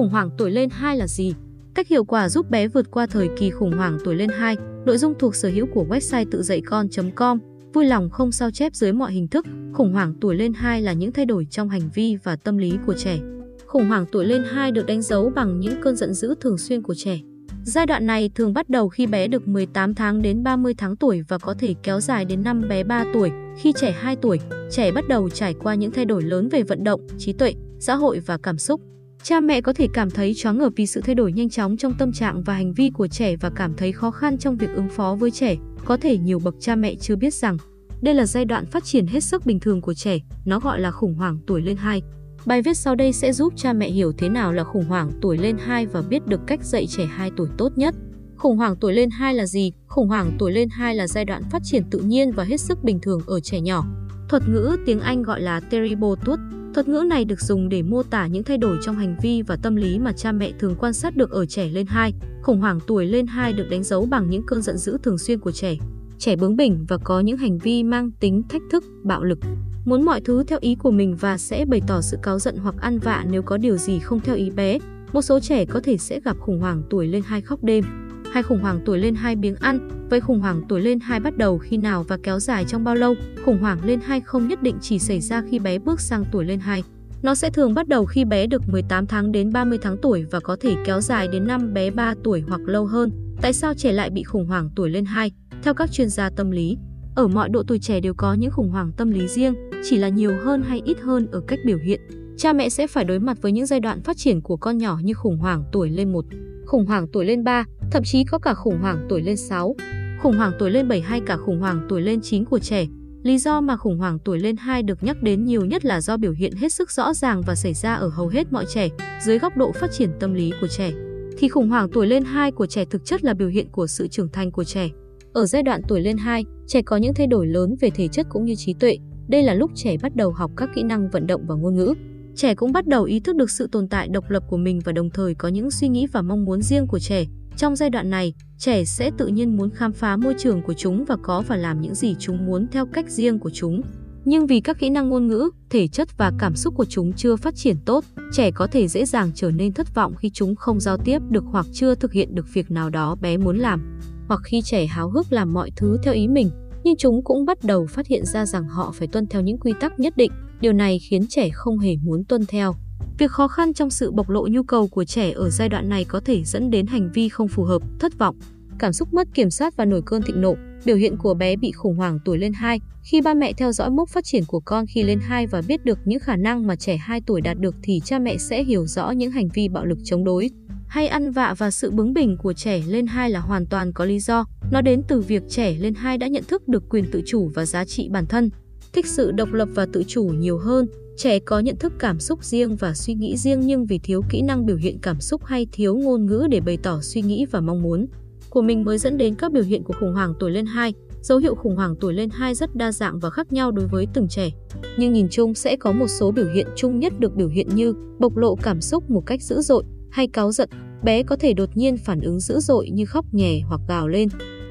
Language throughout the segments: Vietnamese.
Khủng hoảng tuổi lên 2 là gì? Cách hiệu quả giúp bé vượt qua thời kỳ khủng hoảng tuổi lên 2. Nội dung thuộc sở hữu của website tự dạy con.com. Vui lòng không sao chép dưới mọi hình thức. Khủng hoảng tuổi lên 2 là những thay đổi trong hành vi và tâm lý của trẻ. Khủng hoảng tuổi lên 2 được đánh dấu bằng những cơn giận dữ thường xuyên của trẻ. Giai đoạn này thường bắt đầu khi bé được 18 tháng đến 30 tháng tuổi và có thể kéo dài đến năm bé 3 tuổi. Khi trẻ 2 tuổi, trẻ bắt đầu trải qua những thay đổi lớn về vận động, trí tuệ, xã hội và cảm xúc. Cha mẹ có thể cảm thấy choáng ngợp vì sự thay đổi nhanh chóng trong tâm trạng và hành vi của trẻ và cảm thấy khó khăn trong việc ứng phó với trẻ. Có thể nhiều bậc cha mẹ chưa biết rằng đây là giai đoạn phát triển hết sức bình thường của trẻ, nó gọi là khủng hoảng tuổi lên 2. Bài viết sau đây sẽ giúp cha mẹ hiểu thế nào là khủng hoảng tuổi lên 2 và biết được cách dạy trẻ 2 tuổi tốt nhất. Khủng hoảng tuổi lên 2 là gì? Khủng hoảng tuổi lên 2 là giai đoạn phát triển tự nhiên và hết sức bình thường ở trẻ nhỏ. Thuật ngữ tiếng Anh gọi là terrible tooth. Thuật ngữ này được dùng để mô tả những thay đổi trong hành vi và tâm lý mà cha mẹ thường quan sát được ở trẻ lên 2. Khủng hoảng tuổi lên 2 được đánh dấu bằng những cơn giận dữ thường xuyên của trẻ. Trẻ bướng bỉnh và có những hành vi mang tính thách thức, bạo lực muốn mọi thứ theo ý của mình và sẽ bày tỏ sự cáu giận hoặc ăn vạ nếu có điều gì không theo ý bé. Một số trẻ có thể sẽ gặp khủng hoảng tuổi lên 2 khóc đêm, hay khủng hoảng tuổi lên 2 biếng ăn. Vậy khủng hoảng tuổi lên 2 bắt đầu khi nào và kéo dài trong bao lâu? Khủng hoảng lên 2 không nhất định chỉ xảy ra khi bé bước sang tuổi lên 2. Nó sẽ thường bắt đầu khi bé được 18 tháng đến 30 tháng tuổi và có thể kéo dài đến năm bé 3 tuổi hoặc lâu hơn. Tại sao trẻ lại bị khủng hoảng tuổi lên 2? Theo các chuyên gia tâm lý, ở mọi độ tuổi trẻ đều có những khủng hoảng tâm lý riêng, chỉ là nhiều hơn hay ít hơn ở cách biểu hiện. Cha mẹ sẽ phải đối mặt với những giai đoạn phát triển của con nhỏ như khủng hoảng tuổi lên 1, khủng hoảng tuổi lên 3, thậm chí có cả khủng hoảng tuổi lên 6, khủng hoảng tuổi lên 7 hay cả khủng hoảng tuổi lên 9 của trẻ. Lý do mà khủng hoảng tuổi lên 2 được nhắc đến nhiều nhất là do biểu hiện hết sức rõ ràng và xảy ra ở hầu hết mọi trẻ dưới góc độ phát triển tâm lý của trẻ. Thì khủng hoảng tuổi lên 2 của trẻ thực chất là biểu hiện của sự trưởng thành của trẻ. Ở giai đoạn tuổi lên 2, trẻ có những thay đổi lớn về thể chất cũng như trí tuệ. Đây là lúc trẻ bắt đầu học các kỹ năng vận động và ngôn ngữ. Trẻ cũng bắt đầu ý thức được sự tồn tại độc lập của mình và đồng thời có những suy nghĩ và mong muốn riêng của trẻ. Trong giai đoạn này, trẻ sẽ tự nhiên muốn khám phá môi trường của chúng và có và làm những gì chúng muốn theo cách riêng của chúng. Nhưng vì các kỹ năng ngôn ngữ, thể chất và cảm xúc của chúng chưa phát triển tốt, trẻ có thể dễ dàng trở nên thất vọng khi chúng không giao tiếp được hoặc chưa thực hiện được việc nào đó bé muốn làm hoặc khi trẻ háo hức làm mọi thứ theo ý mình, nhưng chúng cũng bắt đầu phát hiện ra rằng họ phải tuân theo những quy tắc nhất định. Điều này khiến trẻ không hề muốn tuân theo. Việc khó khăn trong sự bộc lộ nhu cầu của trẻ ở giai đoạn này có thể dẫn đến hành vi không phù hợp, thất vọng, cảm xúc mất kiểm soát và nổi cơn thịnh nộ. Biểu hiện của bé bị khủng hoảng tuổi lên 2 khi ba mẹ theo dõi mốc phát triển của con khi lên 2 và biết được những khả năng mà trẻ 2 tuổi đạt được thì cha mẹ sẽ hiểu rõ những hành vi bạo lực chống đối, hay ăn vạ và sự bướng bỉnh của trẻ lên 2 là hoàn toàn có lý do. Nó đến từ việc trẻ lên 2 đã nhận thức được quyền tự chủ và giá trị bản thân, thích sự độc lập và tự chủ nhiều hơn. Trẻ có nhận thức cảm xúc riêng và suy nghĩ riêng nhưng vì thiếu kỹ năng biểu hiện cảm xúc hay thiếu ngôn ngữ để bày tỏ suy nghĩ và mong muốn của mình mới dẫn đến các biểu hiện của khủng hoảng tuổi lên 2. Dấu hiệu khủng hoảng tuổi lên 2 rất đa dạng và khác nhau đối với từng trẻ. Nhưng nhìn chung sẽ có một số biểu hiện chung nhất được biểu hiện như bộc lộ cảm xúc một cách dữ dội, hay cáu giận, bé có thể đột nhiên phản ứng dữ dội như khóc nhè hoặc gào lên.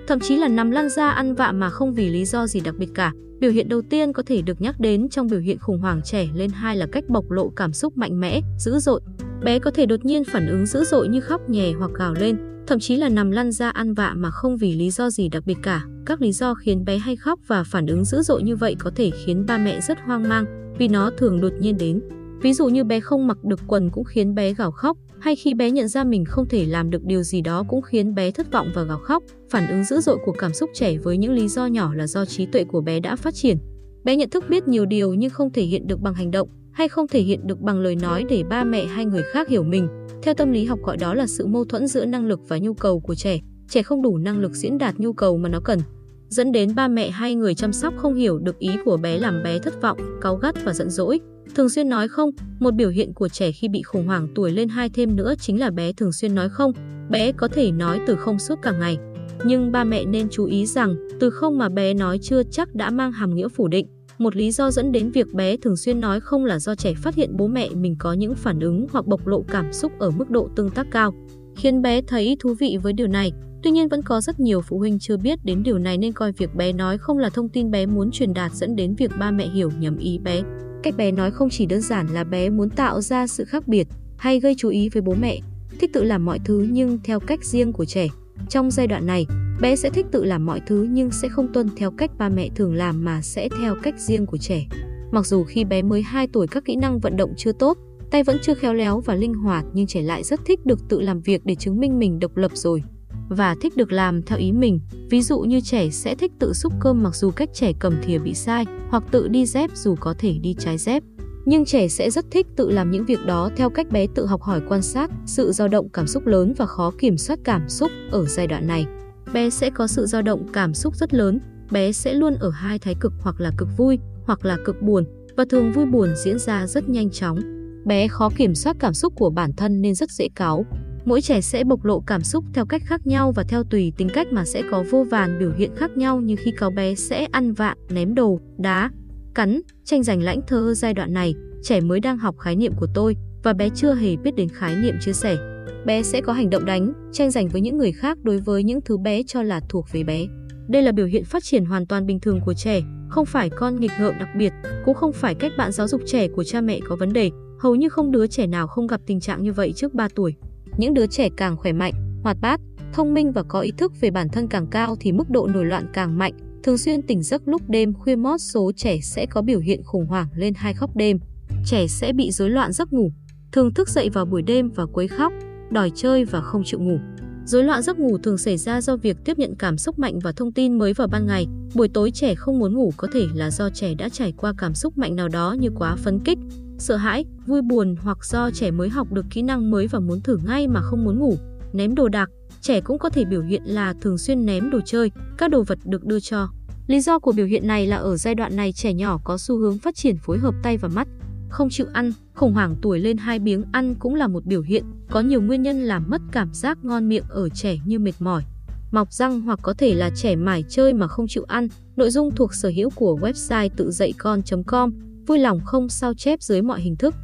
Thậm chí là nằm lăn ra ăn vạ mà không vì lý do gì đặc biệt cả. Biểu hiện đầu tiên có thể được nhắc đến trong biểu hiện khủng hoảng trẻ lên hai là cách bộc lộ cảm xúc mạnh mẽ, dữ dội. Bé có thể đột nhiên phản ứng dữ dội như khóc nhè hoặc gào lên, thậm chí là nằm lăn ra ăn vạ mà không vì lý do gì đặc biệt cả. Các lý do khiến bé hay khóc và phản ứng dữ dội như vậy có thể khiến ba mẹ rất hoang mang vì nó thường đột nhiên đến. Ví dụ như bé không mặc được quần cũng khiến bé gào khóc, hay khi bé nhận ra mình không thể làm được điều gì đó cũng khiến bé thất vọng và gào khóc. Phản ứng dữ dội của cảm xúc trẻ với những lý do nhỏ là do trí tuệ của bé đã phát triển. Bé nhận thức biết nhiều điều nhưng không thể hiện được bằng hành động hay không thể hiện được bằng lời nói để ba mẹ hay người khác hiểu mình. Theo tâm lý học gọi đó là sự mâu thuẫn giữa năng lực và nhu cầu của trẻ. Trẻ không đủ năng lực diễn đạt nhu cầu mà nó cần, dẫn đến ba mẹ hay người chăm sóc không hiểu được ý của bé làm bé thất vọng, cáu gắt và giận dỗi. Thường xuyên nói không, một biểu hiện của trẻ khi bị khủng hoảng tuổi lên 2 thêm nữa chính là bé thường xuyên nói không. Bé có thể nói từ không suốt cả ngày. Nhưng ba mẹ nên chú ý rằng từ không mà bé nói chưa chắc đã mang hàm nghĩa phủ định. Một lý do dẫn đến việc bé thường xuyên nói không là do trẻ phát hiện bố mẹ mình có những phản ứng hoặc bộc lộ cảm xúc ở mức độ tương tác cao, khiến bé thấy thú vị với điều này. Tuy nhiên vẫn có rất nhiều phụ huynh chưa biết đến điều này nên coi việc bé nói không là thông tin bé muốn truyền đạt dẫn đến việc ba mẹ hiểu nhầm ý bé. Cách bé nói không chỉ đơn giản là bé muốn tạo ra sự khác biệt, hay gây chú ý với bố mẹ, thích tự làm mọi thứ nhưng theo cách riêng của trẻ. Trong giai đoạn này, bé sẽ thích tự làm mọi thứ nhưng sẽ không tuân theo cách ba mẹ thường làm mà sẽ theo cách riêng của trẻ. Mặc dù khi bé mới 2 tuổi các kỹ năng vận động chưa tốt, tay vẫn chưa khéo léo và linh hoạt nhưng trẻ lại rất thích được tự làm việc để chứng minh mình độc lập rồi và thích được làm theo ý mình. Ví dụ như trẻ sẽ thích tự xúc cơm mặc dù cách trẻ cầm thìa bị sai, hoặc tự đi dép dù có thể đi trái dép. Nhưng trẻ sẽ rất thích tự làm những việc đó theo cách bé tự học hỏi quan sát, sự dao động cảm xúc lớn và khó kiểm soát cảm xúc ở giai đoạn này. Bé sẽ có sự dao động cảm xúc rất lớn, bé sẽ luôn ở hai thái cực hoặc là cực vui hoặc là cực buồn và thường vui buồn diễn ra rất nhanh chóng. Bé khó kiểm soát cảm xúc của bản thân nên rất dễ cáu, Mỗi trẻ sẽ bộc lộ cảm xúc theo cách khác nhau và theo tùy tính cách mà sẽ có vô vàn biểu hiện khác nhau như khi cáo bé sẽ ăn vạ, ném đồ, đá, cắn, tranh giành lãnh thơ giai đoạn này, trẻ mới đang học khái niệm của tôi và bé chưa hề biết đến khái niệm chia sẻ. Bé sẽ có hành động đánh, tranh giành với những người khác đối với những thứ bé cho là thuộc về bé. Đây là biểu hiện phát triển hoàn toàn bình thường của trẻ, không phải con nghịch ngợm đặc biệt, cũng không phải cách bạn giáo dục trẻ của cha mẹ có vấn đề. Hầu như không đứa trẻ nào không gặp tình trạng như vậy trước 3 tuổi. Những đứa trẻ càng khỏe mạnh, hoạt bát, thông minh và có ý thức về bản thân càng cao thì mức độ nổi loạn càng mạnh. Thường xuyên tỉnh giấc lúc đêm khuya mót số trẻ sẽ có biểu hiện khủng hoảng lên hai khóc đêm. Trẻ sẽ bị rối loạn giấc ngủ, thường thức dậy vào buổi đêm và quấy khóc, đòi chơi và không chịu ngủ. Rối loạn giấc ngủ thường xảy ra do việc tiếp nhận cảm xúc mạnh và thông tin mới vào ban ngày. Buổi tối trẻ không muốn ngủ có thể là do trẻ đã trải qua cảm xúc mạnh nào đó như quá phấn kích, sợ hãi, vui buồn hoặc do trẻ mới học được kỹ năng mới và muốn thử ngay mà không muốn ngủ, ném đồ đạc, trẻ cũng có thể biểu hiện là thường xuyên ném đồ chơi, các đồ vật được đưa cho. Lý do của biểu hiện này là ở giai đoạn này trẻ nhỏ có xu hướng phát triển phối hợp tay và mắt, không chịu ăn, khủng hoảng tuổi lên hai biếng ăn cũng là một biểu hiện, có nhiều nguyên nhân làm mất cảm giác ngon miệng ở trẻ như mệt mỏi, mọc răng hoặc có thể là trẻ mải chơi mà không chịu ăn. Nội dung thuộc sở hữu của website tự dạy con.com vui lòng không sao chép dưới mọi hình thức.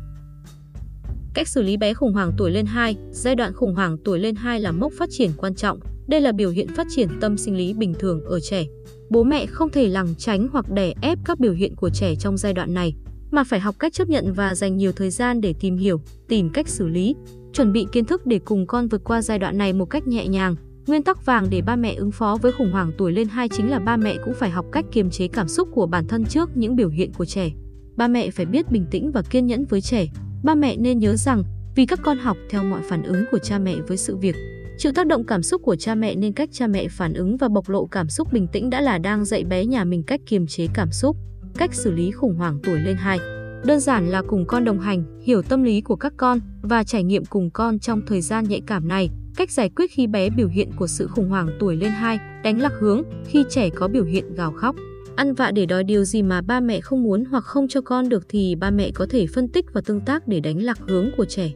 Cách xử lý bé khủng hoảng tuổi lên 2, giai đoạn khủng hoảng tuổi lên 2 là mốc phát triển quan trọng. Đây là biểu hiện phát triển tâm sinh lý bình thường ở trẻ. Bố mẹ không thể lằng tránh hoặc đè ép các biểu hiện của trẻ trong giai đoạn này, mà phải học cách chấp nhận và dành nhiều thời gian để tìm hiểu, tìm cách xử lý, chuẩn bị kiến thức để cùng con vượt qua giai đoạn này một cách nhẹ nhàng. Nguyên tắc vàng để ba mẹ ứng phó với khủng hoảng tuổi lên 2 chính là ba mẹ cũng phải học cách kiềm chế cảm xúc của bản thân trước những biểu hiện của trẻ ba mẹ phải biết bình tĩnh và kiên nhẫn với trẻ. Ba mẹ nên nhớ rằng, vì các con học theo mọi phản ứng của cha mẹ với sự việc, chịu tác động cảm xúc của cha mẹ nên cách cha mẹ phản ứng và bộc lộ cảm xúc bình tĩnh đã là đang dạy bé nhà mình cách kiềm chế cảm xúc, cách xử lý khủng hoảng tuổi lên 2. Đơn giản là cùng con đồng hành, hiểu tâm lý của các con và trải nghiệm cùng con trong thời gian nhạy cảm này, cách giải quyết khi bé biểu hiện của sự khủng hoảng tuổi lên 2, đánh lạc hướng khi trẻ có biểu hiện gào khóc. Ăn vạ để đòi điều gì mà ba mẹ không muốn hoặc không cho con được thì ba mẹ có thể phân tích và tương tác để đánh lạc hướng của trẻ.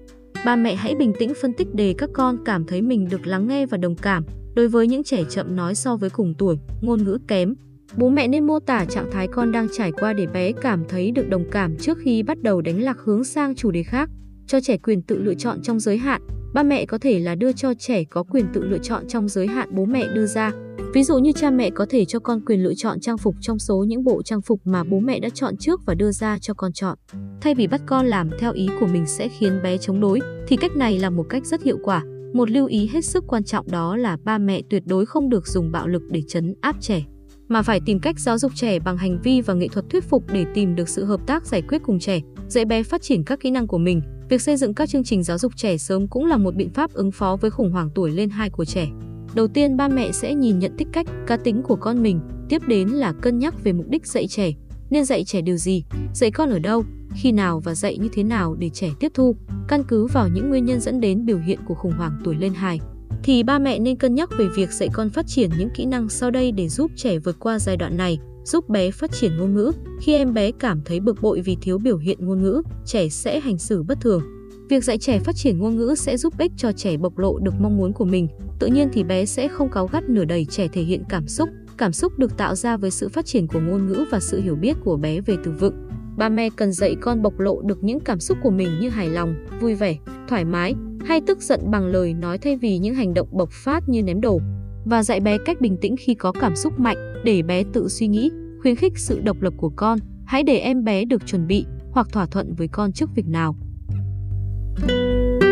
Ba mẹ hãy bình tĩnh phân tích để các con cảm thấy mình được lắng nghe và đồng cảm. Đối với những trẻ chậm nói so với cùng tuổi, ngôn ngữ kém, bố mẹ nên mô tả trạng thái con đang trải qua để bé cảm thấy được đồng cảm trước khi bắt đầu đánh lạc hướng sang chủ đề khác. Cho trẻ quyền tự lựa chọn trong giới hạn. Ba mẹ có thể là đưa cho trẻ có quyền tự lựa chọn trong giới hạn bố mẹ đưa ra. Ví dụ như cha mẹ có thể cho con quyền lựa chọn trang phục trong số những bộ trang phục mà bố mẹ đã chọn trước và đưa ra cho con chọn. Thay vì bắt con làm theo ý của mình sẽ khiến bé chống đối, thì cách này là một cách rất hiệu quả. Một lưu ý hết sức quan trọng đó là ba mẹ tuyệt đối không được dùng bạo lực để chấn áp trẻ, mà phải tìm cách giáo dục trẻ bằng hành vi và nghệ thuật thuyết phục để tìm được sự hợp tác giải quyết cùng trẻ, dạy bé phát triển các kỹ năng của mình. Việc xây dựng các chương trình giáo dục trẻ sớm cũng là một biện pháp ứng phó với khủng hoảng tuổi lên hai của trẻ. Đầu tiên ba mẹ sẽ nhìn nhận tích cách, cá tính của con mình, tiếp đến là cân nhắc về mục đích dạy trẻ, nên dạy trẻ điều gì, dạy con ở đâu, khi nào và dạy như thế nào để trẻ tiếp thu, căn cứ vào những nguyên nhân dẫn đến biểu hiện của khủng hoảng tuổi lên hài thì ba mẹ nên cân nhắc về việc dạy con phát triển những kỹ năng sau đây để giúp trẻ vượt qua giai đoạn này, giúp bé phát triển ngôn ngữ. Khi em bé cảm thấy bực bội vì thiếu biểu hiện ngôn ngữ, trẻ sẽ hành xử bất thường, Việc dạy trẻ phát triển ngôn ngữ sẽ giúp ích cho trẻ bộc lộ được mong muốn của mình. Tự nhiên thì bé sẽ không cáu gắt nửa đầy trẻ thể hiện cảm xúc. Cảm xúc được tạo ra với sự phát triển của ngôn ngữ và sự hiểu biết của bé về từ vựng. Ba mẹ cần dạy con bộc lộ được những cảm xúc của mình như hài lòng, vui vẻ, thoải mái hay tức giận bằng lời nói thay vì những hành động bộc phát như ném đồ. Và dạy bé cách bình tĩnh khi có cảm xúc mạnh để bé tự suy nghĩ, khuyến khích sự độc lập của con. Hãy để em bé được chuẩn bị hoặc thỏa thuận với con trước việc nào. Thank you